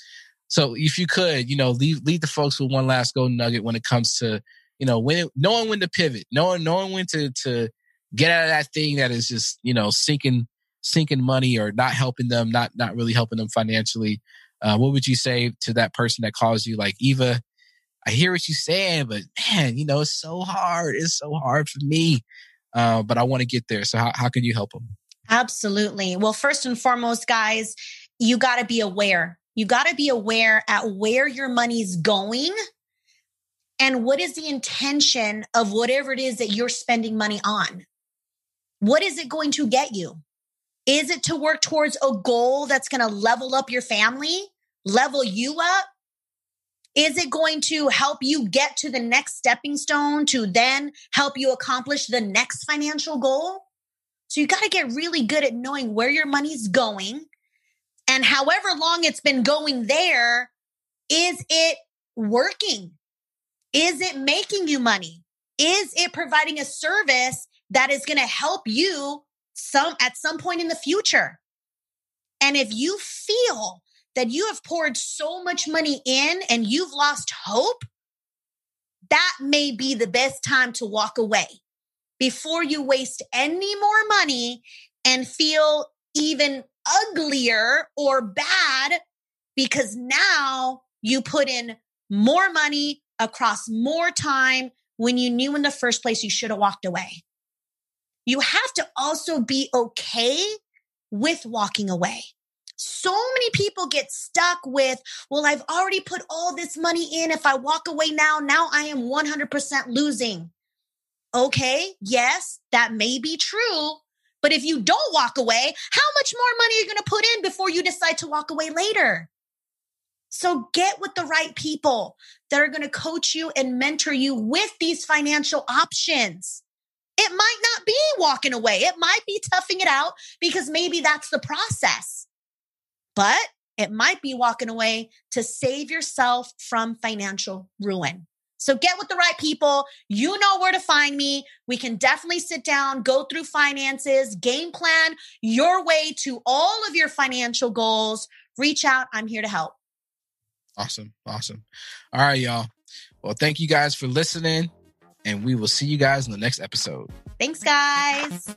so if you could, you know, leave, leave the folks with one last golden nugget when it comes to, you know, when, knowing when to pivot, knowing, knowing when to, to get out of that thing that is just, you know, sinking, sinking money or not helping them, not not really helping them financially, uh, what would you say to that person that calls you like Eva? I hear what you're saying, but man, you know, it's so hard. It's so hard for me. Uh, but I want to get there. So how, how can you help them? Absolutely. Well, first and foremost, guys, you got to be aware. You got to be aware at where your money's going and what is the intention of whatever it is that you're spending money on. What is it going to get you? Is it to work towards a goal that's going to level up your family, level you up? Is it going to help you get to the next stepping stone to then help you accomplish the next financial goal? So you got to get really good at knowing where your money's going. And however long it's been going there, is it working? Is it making you money? Is it providing a service that is going to help you some at some point in the future? And if you feel that you have poured so much money in and you've lost hope, that may be the best time to walk away before you waste any more money and feel even uglier or bad because now you put in more money across more time when you knew in the first place you should have walked away. You have to also be okay with walking away so many people get stuck with, well, I've already put all this money in. If I walk away now, now I am 100% losing. Okay, yes, that may be true. But if you don't walk away, how much more money are you going to put in before you decide to walk away later? So get with the right people that are going to coach you and mentor you with these financial options. It might not be walking away. It might be toughing it out because maybe that's the process but it might be walking away to save yourself from financial ruin. So get with the right people. You know where to find me. We can definitely sit down, go through finances, game plan your way to all of your financial goals. Reach out. I'm here to help. Awesome. Awesome. All right, y'all. Well, thank you guys for listening, and we will see you guys in the next episode. Thanks, guys.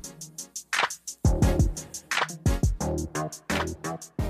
Thank you.